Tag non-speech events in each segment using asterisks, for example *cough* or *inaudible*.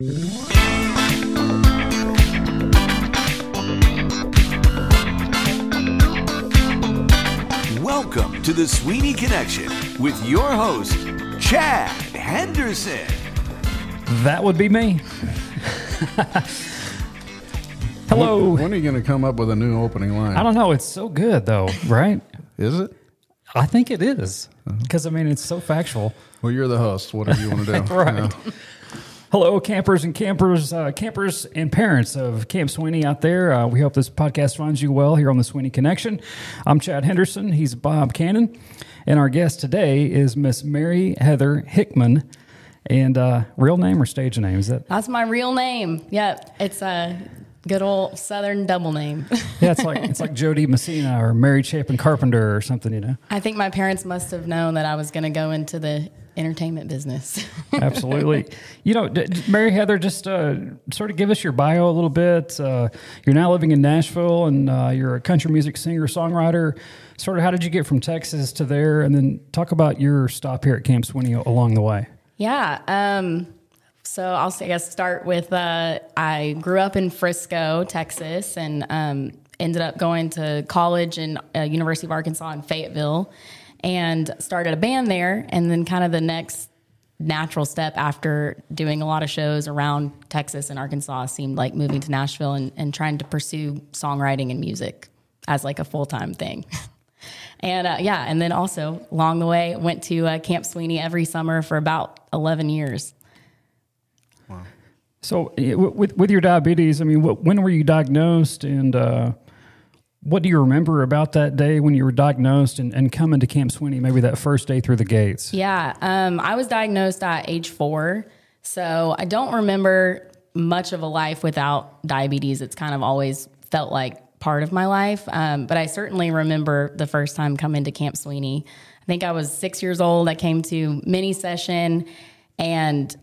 Welcome to the Sweeney Connection with your host, Chad Henderson. That would be me. *laughs* Hello. When, when are you going to come up with a new opening line? I don't know. It's so good, though, right? Is it? I think it is. Uh-huh. Because, I mean, it's so factual. Well, you're the host. Whatever you want to do. *laughs* Right. Yeah. Hello, campers and campers, uh, campers and parents of Camp Sweeney out there. Uh, we hope this podcast finds you well here on the Sweeney Connection. I'm Chad Henderson. He's Bob Cannon, and our guest today is Miss Mary Heather Hickman. And uh, real name or stage name is that? That's my real name. Yep, it's a good old Southern double name. *laughs* Yeah, it's like it's like Jo Dee Messina or Mary Chapin Carpenter or something. You know, I think my parents must have known that I was going to go into the entertainment business. *laughs* absolutely. you know, Mary Heather, just uh, sort of give us your bio a little bit. Uh, you're now living in Nashville, and uh, you're a country music singer songwriter. Sort of, how did you get from Texas to there? And then talk about your stop here at Camp Sweeney along the way. yeah. Um, so I'll say, I guess start with uh, I grew up in Frisco, Texas, and um, ended up going to college in uh, University of Arkansas in Fayetteville, and started a band there. And then kind of the next natural step after doing a lot of shows around Texas and Arkansas seemed like moving to Nashville and, and trying to pursue songwriting and music as like a full time thing. *laughs* and uh, yeah, and then also along the way went to uh, Camp Sweeney every summer for about eleven years. Wow. So, eh, with with your diabetes, I mean, when were you diagnosed, and uh, what do you remember about that day when you were diagnosed and, and coming to Camp Sweeney? Maybe that first day through the gates. Yeah, um, I was diagnosed at age four, so I don't remember much of a life without diabetes. It's kind of always felt like part of my life, um, but I certainly remember the first time coming to Camp Sweeney. I think I was six years old. I came to mini session, and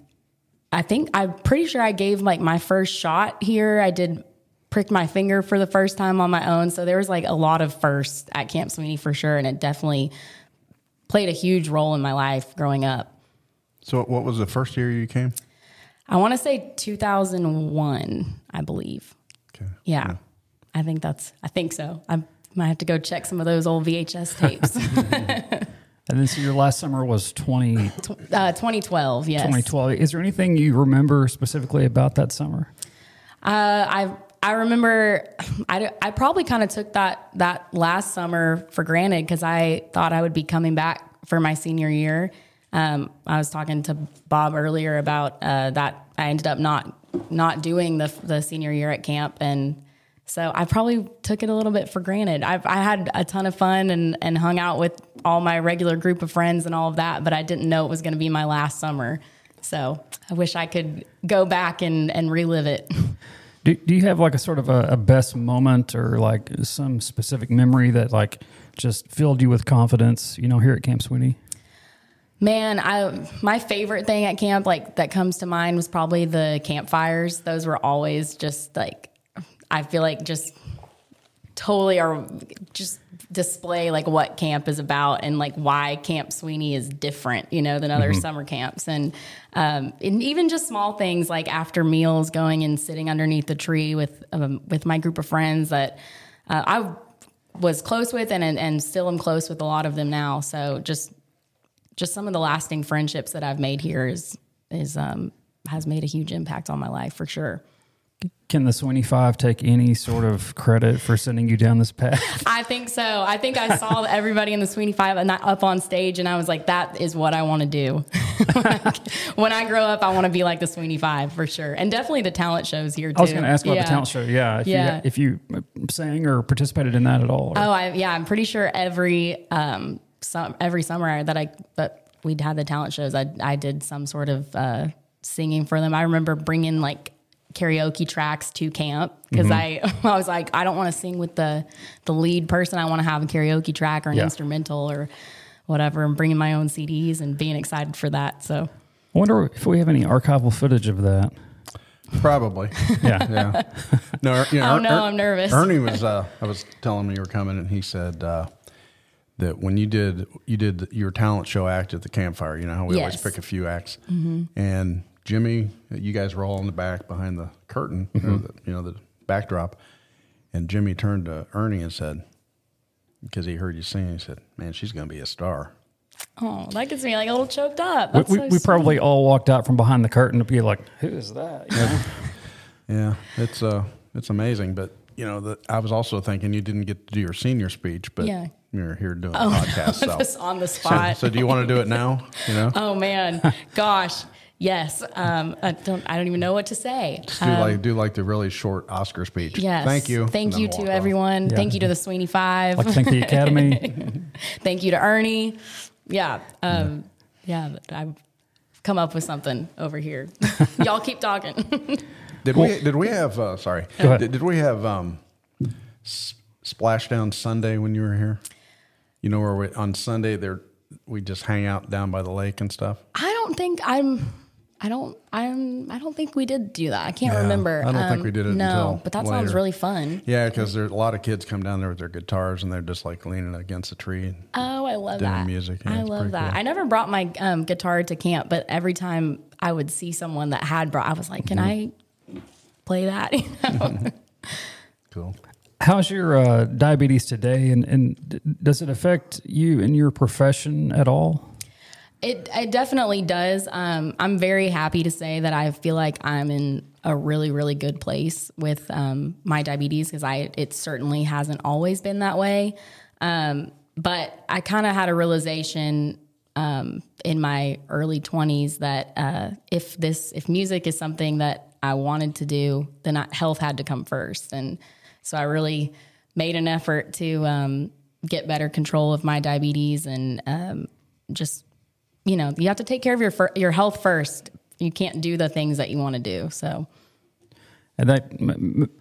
I think I'm pretty sure I gave like my first shot here. I did prick my finger for the first time on my own, so there was like a lot of firsts at Camp Sweeney for sure, and it definitely played a huge role in my life growing up. So, what was the first year you came? I want to say 2001, I believe. Okay. Yeah, I think that's. I think so. I might have to go check some of those old VHS tapes. *laughs* And then, so your last summer was 20, *laughs* uh, 2012. Yes. 2012. Is there anything you remember specifically about that summer? Uh, I I remember I, I probably kind of took that that last summer for granted because I thought I would be coming back for my senior year. Um, I was talking to Bob earlier about uh, that I ended up not not doing the the senior year at camp, and so I probably took it a little bit for granted. I've, I had a ton of fun and and hung out with all my regular group of friends and all of that, but I didn't know it was going to be my last summer. So I wish I could go back and and relive it. *laughs* Do, do you have like a sort of a, a best moment or like some specific memory that like just filled you with confidence, you know, here at Camp Sweeney? Man, I my favorite thing at camp, like that comes to mind, was probably the campfires. Those were always just like I feel like just totally are just display like what camp is about and like why Camp Sweeney is different, you know, than other summer camps. And um, and even just small things like after meals, going and sitting underneath the tree with um, with my group of friends that uh, I was close with and, and and still am close with a lot of them now. So just just some of the lasting friendships that I've made here is is um, has made a huge impact on my life for sure. Can the Sweeney Five take any sort of credit for sending you down this path? *laughs* I think so. I think I saw *laughs* everybody in the Sweeney Five and that up on stage, and I was like, "That is what I want to do." *laughs* when I grow up, I want to be like the Sweeney Five for sure, and definitely the talent shows here too. I was going to ask about Yeah. the talent show. Yeah, if Yeah. you if you sang or participated in that at all. or- Oh, I, yeah, I'm pretty sure every um some every summer that I that we'd had the talent shows, I I did some sort of uh, singing for them. I remember bringing like karaoke tracks to camp because I *laughs* I was like I don't want to sing with the the lead person. I want to have a karaoke track or an Yeah. instrumental or whatever, and bringing my own CDs and being excited for that. So I wonder if we have any archival footage of that. Probably. *laughs* Yeah. Yeah. No. Er, you know, Oh, no, I'm nervous. Ernie was. Uh, I was telling him you were coming, and he said uh, that when you did you did your talent show act at the campfire. You know how we always pick a few acts, and Jimmy, you guys were all in the back behind the curtain, or the, you know, the backdrop. And Jimmy turned to Ernie and said, because he heard you sing, he said, "Man, she's going to be a star." Oh, that gets me like a little choked up. We, That's we, so we sweet. probably all walked out from behind the curtain to be like, "Who is that?" You know? *laughs* Yeah, it's uh, it's amazing. But you know, the, I was also thinking you didn't get to do your senior speech, but Yeah. you're here doing a *laughs* podcast. So. Just on the so, spot. so do you want to do it now? You know, *laughs* Oh man, gosh, yes. Um, I don't. I don't even know what to say. do like do like the really short Oscar speech. Um, Yes. Thank you. Thank you to everyone. Yeah. Thank you to the Sweeney Five. like thank the *laughs* Academy. Thank you to Ernie. Yeah. Um, yeah. I've come up with something over here. *laughs* Y'all keep talking. *laughs* Did we did we have uh, sorry? ahead. Did, did we have um, S- Splashdown Sunday when you were here? You know where we, on Sunday there we just hang out down by the lake and stuff. I don't think I'm. I don't. I'm. I don't think we did do that. I can't Yeah, remember. I don't think Um, we did it No, until but that sounds really fun. Yeah, because there's a lot of kids come down there with their guitars and they're just like leaning against a tree. Oh, I love Doing that. music, yeah, I love that. cool. I never brought my um, guitar to camp, but every time I would see someone that had brought, I was like, "Can I play that?" *laughs* You know? Cool. How's your uh, diabetes today, and, and d- does it affect you in your profession at all? It, it definitely does. Um, I'm very happy to say that I feel like I'm in a really, really good place with um, my diabetes because I it certainly hasn't always been that way. Um, but I kind of had a realization um, in my early 20s that uh, if this if music is something that I wanted to do, then I, health had to come first, and so I really made an effort to um, get better control of my diabetes and um, just you know you have to take care of your your health first. You can't do the things that you want to do. So And that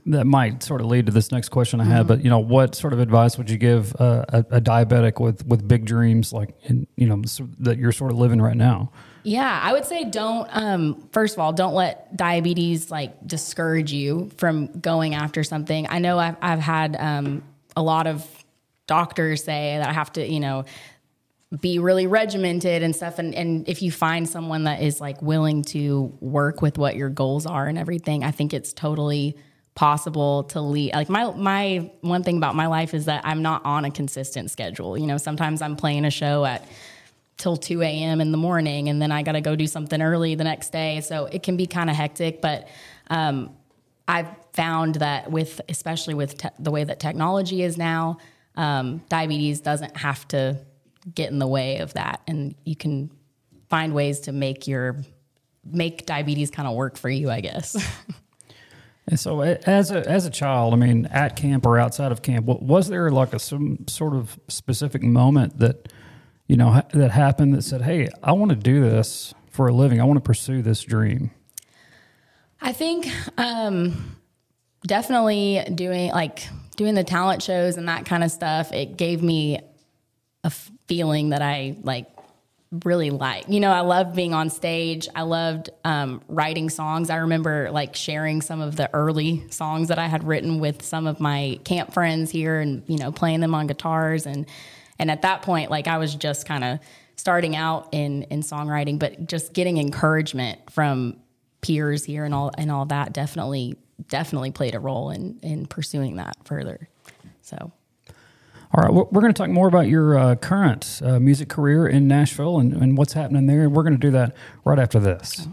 that might sort of lead to this next question I had. But you know, what sort of advice would you give uh, a, a diabetic with with big dreams, like in, you know that you're sort of living right now? yeah, I would say don't. Um, first of all, don't let diabetes like discourage you from going after something. I know I've I've had um, a lot of doctors say that I have to you know be really regimented and stuff. And, and if you find someone that is like willing to work with what your goals are and everything i think it's totally possible to lead like my my one thing about my life is that i'm not on a consistent schedule. You know sometimes i'm playing a show at till 2 a.m in the morning and then i got to go do something early the next day. So it can be kind of hectic but um, I've found that with, especially with te- the way that technology is now, um, diabetes doesn't have to get in the way of that, and you can find ways to make your make diabetes kind of work for you, I guess. *laughs* And so, as a as a child, I mean, at camp or outside of camp, was there like a some sort of specific moment that you know that happened that said, "Hey, I want to do this for a living. I want to pursue this dream." I think um, definitely doing like doing the talent shows and that kind of stuff. It gave me feeling that I like really like. You know, I loved being on stage. I loved um, writing songs. I remember like sharing some of the early songs that I had written with some of my camp friends here, and you know, playing them on guitars. and And at that point, like I was just kind of starting out in in songwriting, but just getting encouragement from peers here and all and all that definitely definitely played a role in in pursuing that further. So. All right, we're going to talk more about your uh, current uh, music career in Nashville and, and what's happening there. We're going to do that right after this.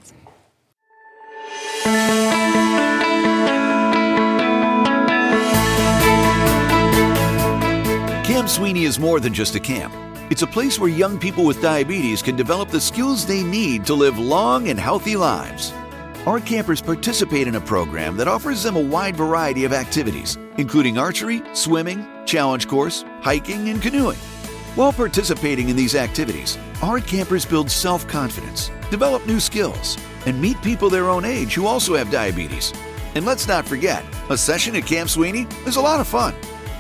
Camp Sweeney is more than just a camp. It's a place where young people with diabetes can develop the skills they need to live long and healthy lives. Our campers participate in a program that offers them a wide variety of activities, including archery, swimming, challenge course, hiking, and canoeing. While participating in these activities, our campers build self confidence, develop new skills, and meet people their own age who also have diabetes. And let's not forget, a session at Camp Sweeney is a lot of fun.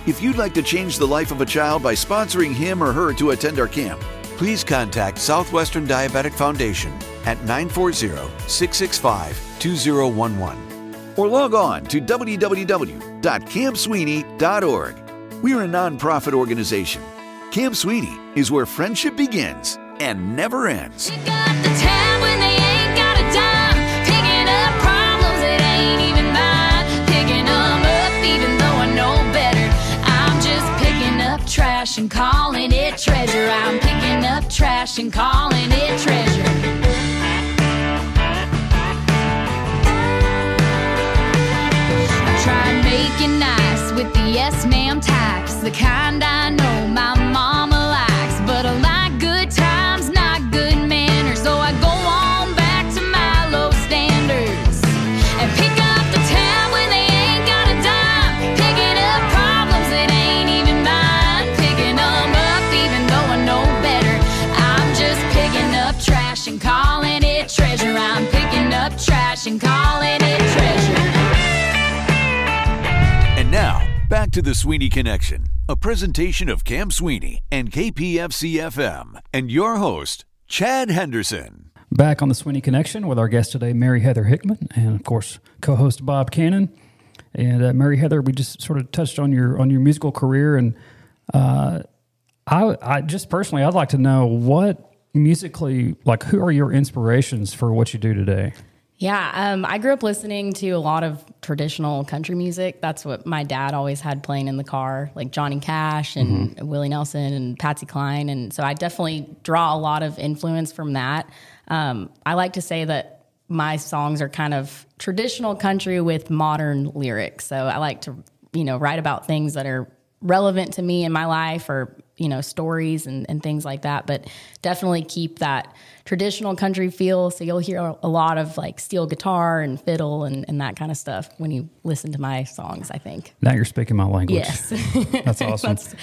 If you'd like to change the life of a child by sponsoring him or her to attend our camp, please contact Southwestern Diabetic Foundation at 940 665 2011 or log on to www.campsweeney.org. We're a nonprofit organization. Camp Sweeney is where friendship begins and never ends. and calling it treasure. I'm picking up trash and calling it treasure. It nice with the yes ma'am tax, the kind I know my mama to the Sweeney Connection, a presentation of Camp Sweeney and KPFC FM, and your host, Chad Henderson. Back on the Sweeney Connection with our guest today, Mary Heather Hickman, and of course, co-host Bob Cannon. And uh, Mary Heather, we just sort of touched on your on your musical career, and uh, I, I just personally, I'd like to know what musically, like, who are your inspirations for what you do today? Yeah, um, I grew up listening to a lot of traditional country music. That's what my dad always had playing in the car, like Johnny Cash and Willie Nelson and Patsy Cline. And so I definitely draw a lot of influence from that. Um, I like to say that my songs are kind of traditional country with modern lyrics. So I like to, you know, write about things that are relevant to me in my life or, you know, stories and, and things like that. But definitely keep that traditional country feel. So you'll hear a lot of like steel guitar and fiddle and, and that kind of stuff when you listen to my songs, I think. Now you're speaking my language. Yes. *laughs* That's *laughs* awesome. That's-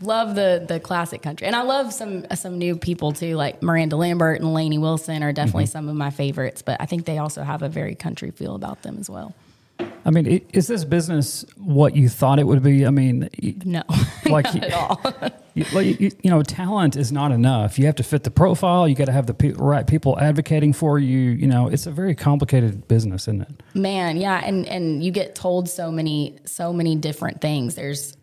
love the the classic country. And I love some some new people too, like Miranda Lambert and Lainey Wilson are definitely Mm-hmm. some of my favorites, but I think they also have a very country feel about them as well. I mean, is this business what you thought it would be? I mean, No. *laughs* like not at all. you, like, you, you know, talent is not enough. You have to fit the profile. You got to have the pe- right people advocating for you. You know, it's a very complicated business, isn't it? Man, yeah, and and you get told so many so many different things. There's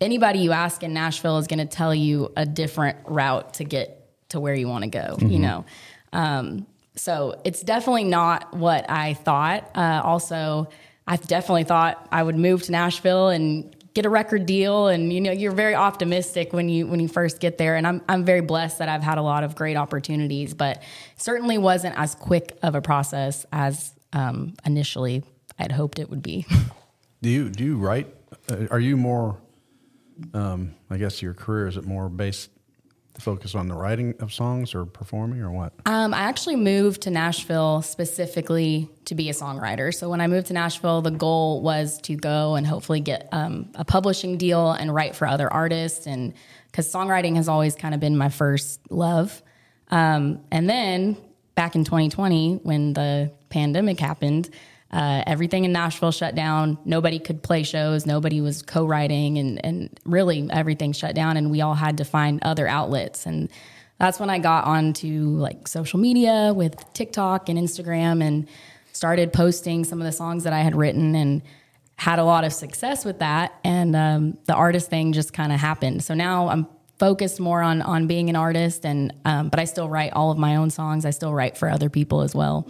anybody you ask in Nashville is going to tell you a different route to get to where you want to go. You know, um, so it's definitely not what I thought. Uh, also, I definitely thought I would move to Nashville and get a record deal and you know you're very optimistic when you when you first get there and I'm I'm very blessed that I've had a lot of great opportunities but certainly wasn't as quick of a process as um, initially I'd hoped it would be. *laughs* Do you do you write? Uh, are you more? Um, I guess your career is it more based focus on the writing of songs or performing or what? Um, I actually moved to Nashville specifically to be a songwriter. So when I moved to Nashville, the goal was to go and hopefully get um, a publishing deal and write for other artists. And because songwriting has always kind of been my first love. Um, and then back in 2020, when the pandemic happened, uh, everything in Nashville shut down. Nobody could play shows. Nobody was co-writing, and and really everything shut down. And we all had to find other outlets. And that's when I got onto like social media with TikTok and Instagram, and started posting some of the songs that I had written, and had a lot of success with that. And um, the artist thing just kind of happened. So now I'm focused more on on being an artist, and um, but I still write all of my own songs. I still write for other people as well.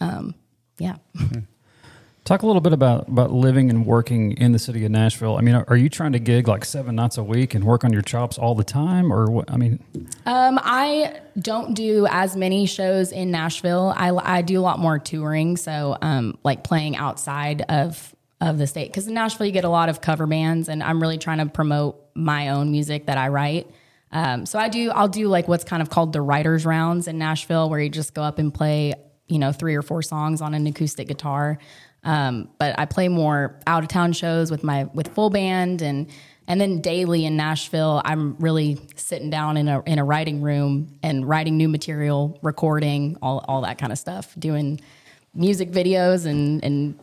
Um, yeah. *laughs* Talk a little bit about about living and working in the city of Nashville. I mean, are, are you trying to gig like seven nights a week and work on your chops all the time, or what? I mean, Um, I don't do as many shows in Nashville. I, I do a lot more touring, so um, like playing outside of of the state. Because in Nashville, you get a lot of cover bands, and I'm really trying to promote my own music that I write. Um, so I do. I'll do like what's kind of called the writers rounds in Nashville, where you just go up and play, you know, three or four songs on an acoustic guitar. Um, but I play more out of town shows with my with full band and and then daily in Nashville, I'm really sitting down in a in a writing room and writing new material, recording all all that kind of stuff, doing music videos and and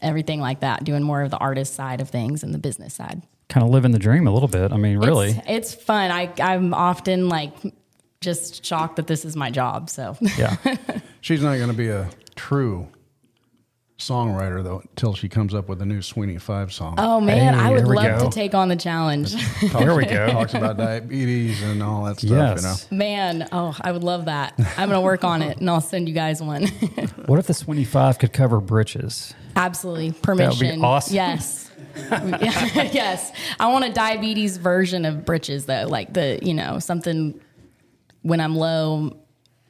everything like that, doing more of the artist side of things and the business side. kind of living the dream a little bit. I mean, really. It's, it's fun. I I'm often like just shocked that this is my job. So yeah. *laughs* She's not going to be a true songwriter though until she comes up with a new Sweeney Five song. Oh man, Hey, I would love go. to take on the challenge. *laughs* Oh, Talks- There we go. Talks about diabetes and all that stuff. Yes. man, oh, I would love that. I'm gonna work on it, and I'll send you guys one. *laughs* What if the Sweeney Five could cover britches? Absolutely, permission. awesome. Yes. yes, I want a diabetes version of britches though, like the you know something when I'm low.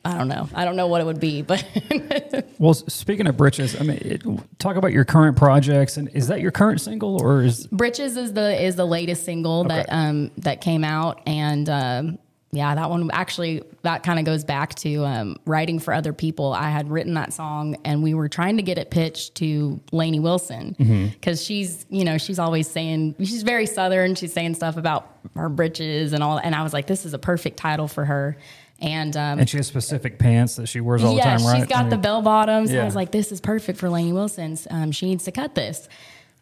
I don't know. I don't know what it would be, but *laughs* Well, speaking of britches, I mean, it, talk about your current projects, and is that your current single, or is Britches is the is the latest single that um that came out and um yeah that one actually that kind of goes back to um, writing for other people. I had written that song and we were trying to get it pitched to Lainey Wilson because she's you know she's always saying she's very southern. She's saying stuff about her britches and all and I was like this is a perfect title for her. And um, and she has specific pants that she wears all yeah, the time, right? she's got the bell bottoms. Yeah. I was like, this is perfect for Lainey Wilson's. Um, she needs to cut this.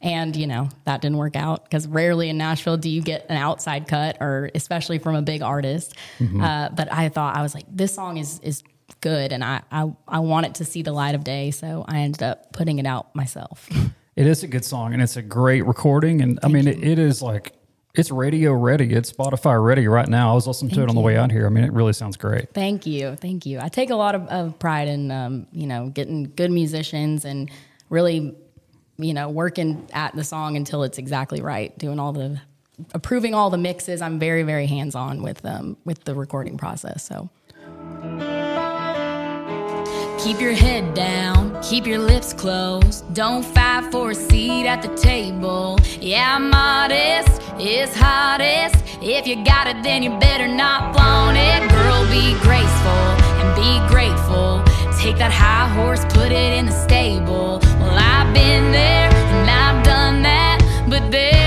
And, you know, that didn't work out because rarely in Nashville do you get an outside cut or especially from a big artist. Mm-hmm. Uh, but I thought, I was like, this song is, is good and I, I, I want it to see the light of day. So I ended up putting it out myself. It is a good song, and it's a great recording, and I mean, it, it is like it's radio ready. It's Spotify ready right now. I was listening to it on the way out here. I mean, it really sounds great. Thank you. Thank you. I take a lot of, of pride in, um, you know, getting good musicians and really, you know, working at the song until it's exactly right, doing all the, approving all the mixes. I'm very, very hands on with, um, with the recording process. So Keep your head down, keep your lips closed. Don't fight for a seat at the table. Yeah, modest is hottest. If you got it, then you better not flaunt it. Girl, be graceful and be grateful. Take that high horse, put it in the stable. Well, I've been there and I've done that, but there's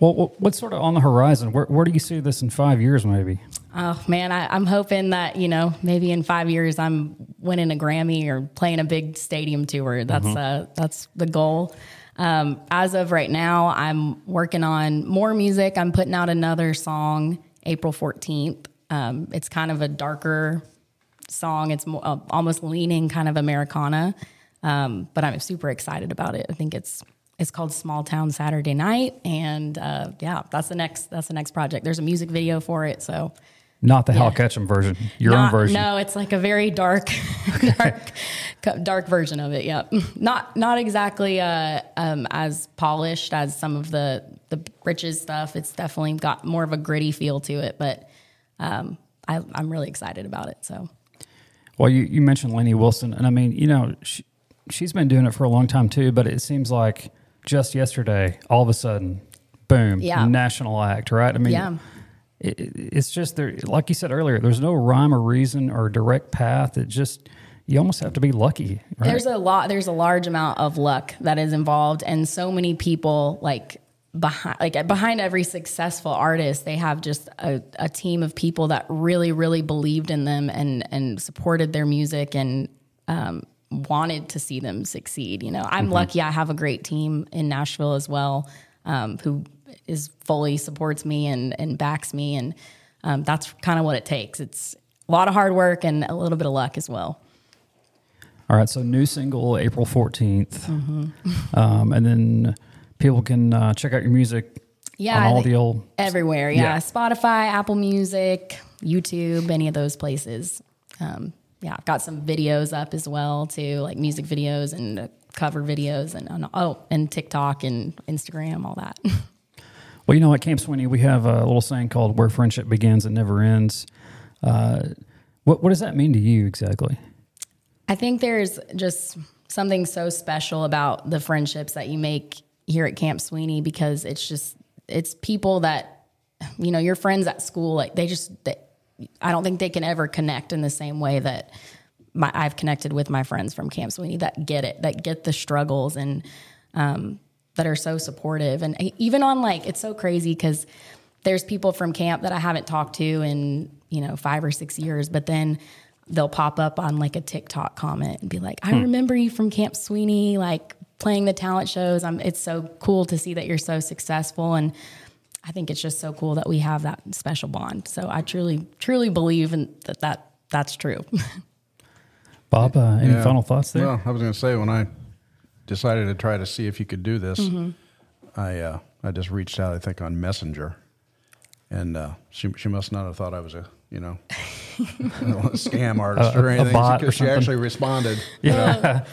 Well, what's sort of on the horizon? Where, where do you see this in five years, maybe? Oh man, I, I'm hoping that you know maybe in five years I'm winning a Grammy or playing a big stadium tour. That's uh, that's the goal. Um, as of right now, I'm working on more music. I'm putting out another song April 14th. Um, it's kind of a darker song. It's more, uh, almost leaning kind of Americana, um, but I'm super excited about it. I think it's it's called Small Town Saturday Night, and uh, yeah, that's the next that's the next project. There's a music video for it, so Not the Hal Yeah. Ketchum version, your own version. No, it's like a very dark, *laughs* dark, dark version of it. Yep. *laughs* Not not exactly uh, um, as polished as some of the the Britches stuff. It's definitely got more of a gritty feel to it, but um, I, I'm really excited about it. So Well, you, you mentioned Lainey Wilson, and I mean, you know, she, she's been doing it for a long time too, but it seems like just yesterday, all of a sudden, boom, Yeah. national act, right? I mean, Yeah. it, it- it's just there, like you said earlier, there's no rhyme or reason or direct path. It just, you almost have to be lucky, right? There's a lot. There's a large amount of luck that is involved, and so many people like behind like behind every successful artist, they have just a, a team of people that really, really believed in them and and supported their music and um, wanted to see them succeed. You know, I'm lucky. I have a great team in Nashville as well, um, who is fully supports me and and backs me, and um, that's kind of what it takes. It's a lot of hard work and a little bit of luck as well. All right, so new single April 14th. Mm-hmm. *laughs* Um, and then people can uh, check out your music Yeah, on all the old. everywhere. Yeah. Yeah. Spotify, Apple Music, YouTube, any of those places. Um, yeah, I've got some videos up as well too, like music videos and cover videos, and, and oh, and TikTok and Instagram, all that. *laughs* Well, you know, at Camp Sweeney, we have a little saying called "Where friendship begins, it never ends." Uh, what what does that mean to you exactly? I think there's just something so special about the friendships that you make here at Camp Sweeney because it's just it's people that you know your friends at school like they just they, I don't think they can ever connect in the same way that my, I've connected with my friends from Camp Sweeney that get it, that get the struggles and um, that are so supportive. And even on like, it's so crazy because there's people from camp that I haven't talked to in, you know, five or six years, but then they'll pop up on like a TikTok comment and be like, I remember you from Camp Sweeney, like playing the talent shows. I'm, it's so cool to see that you're so successful. And I think it's just so cool that we have that special bond. So I truly, truly believe in that, that that's true. *laughs* Bob, uh, any Yeah. final thoughts there? Well, I was going to say when I decided to try to see if you could do this, Mm-hmm. I uh, I just reached out, I think, on Messenger, and uh, she she must not have thought I was a you know *laughs* *laughs* a scam artist A- or a anything bot or because she actually responded. yeah.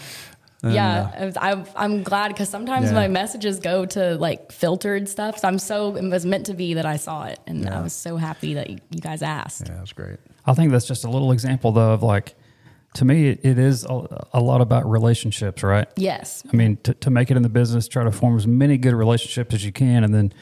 Um, yeah, I was- I'm, I'm glad because sometimes Yeah. my messages go to like filtered stuff. So I'm so it was meant to be that I saw it, and I was so happy that you, you guys asked. Yeah, that's great. I think that's just a little example, though, of like, to me, it, it is a, a lot about relationships, right? Yes, I mean, to, to make it in the business, try to form as many good relationships as you can, and then,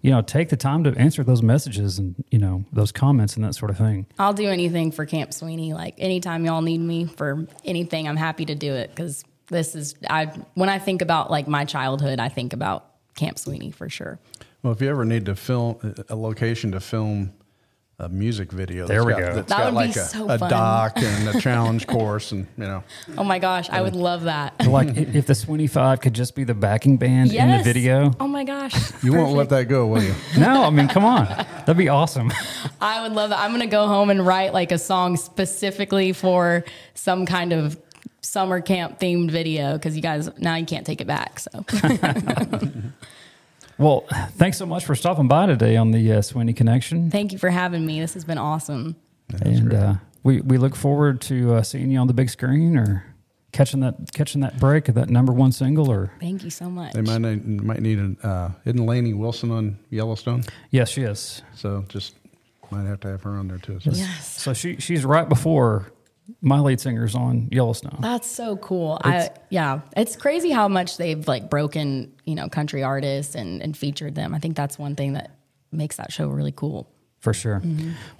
you know, take the time to answer those messages and you know those comments and that sort of thing. I'll do anything for Camp Sweeney. Like anytime y'all need me for anything, I'm happy to do it because this is I when I think about like my childhood, I think about Camp Sweeney for sure. Well, if you ever need to film a location to film a music video, There that's we got, go. That's That got would be like a, so a fun. dock *laughs* and a challenge course, and you know, Oh my gosh, I would love that. Like, if the Sweeney Five could just be the backing band in the video. Oh my gosh. *laughs* you won't let that go, will you? *laughs* No, I mean, come on, that'd be awesome. I would love that. I'm going to go home and write like a song specifically for some kind of summer camp themed video because you guys now you can't take it back. So *laughs* Well, thanks so much for stopping by today on the uh, Sweeney Connection. thank you for having me. This has been awesome. and uh, we we look forward to uh, seeing you on the big screen or catching that catching that break of that number one single. Or Thank you so much. They might need, might need an uh, isn't Lainey Wilson on Yellowstone? yes, she is. So just might have to have her on there too. So. Yes. So she she's right before my lead singer's on Yellowstone. That's so cool. I yeah, it's crazy how much they've like broken, you know, country artists and and featured them. I think that's one thing that makes that show really cool. For sure.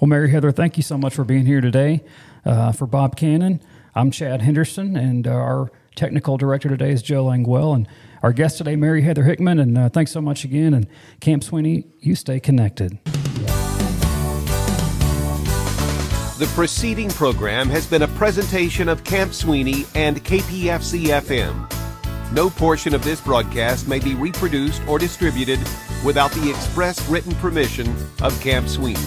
Well, Mary Heather, thank you so much for being here today. Uh, for Bob Cannon, I'm Chad Henderson, and uh, our technical director today is Joe Langwell, and our guest today, Mary Heather Hickman. And uh, thanks so much again. And Camp Sweeney, you stay connected. The preceding program has been a presentation of Camp Sweeney and KPFC FM. No portion of this broadcast may be reproduced or distributed without the express written permission of Camp Sweeney.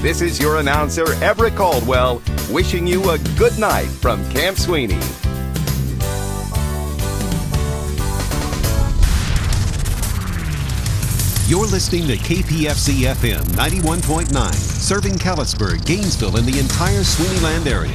This is your announcer, Everett Caldwell, wishing you a good night from Camp Sweeney. You're listening to KPFC FM 91.9, serving Callisburg, Gainesville, and the entire Sweeneyland area.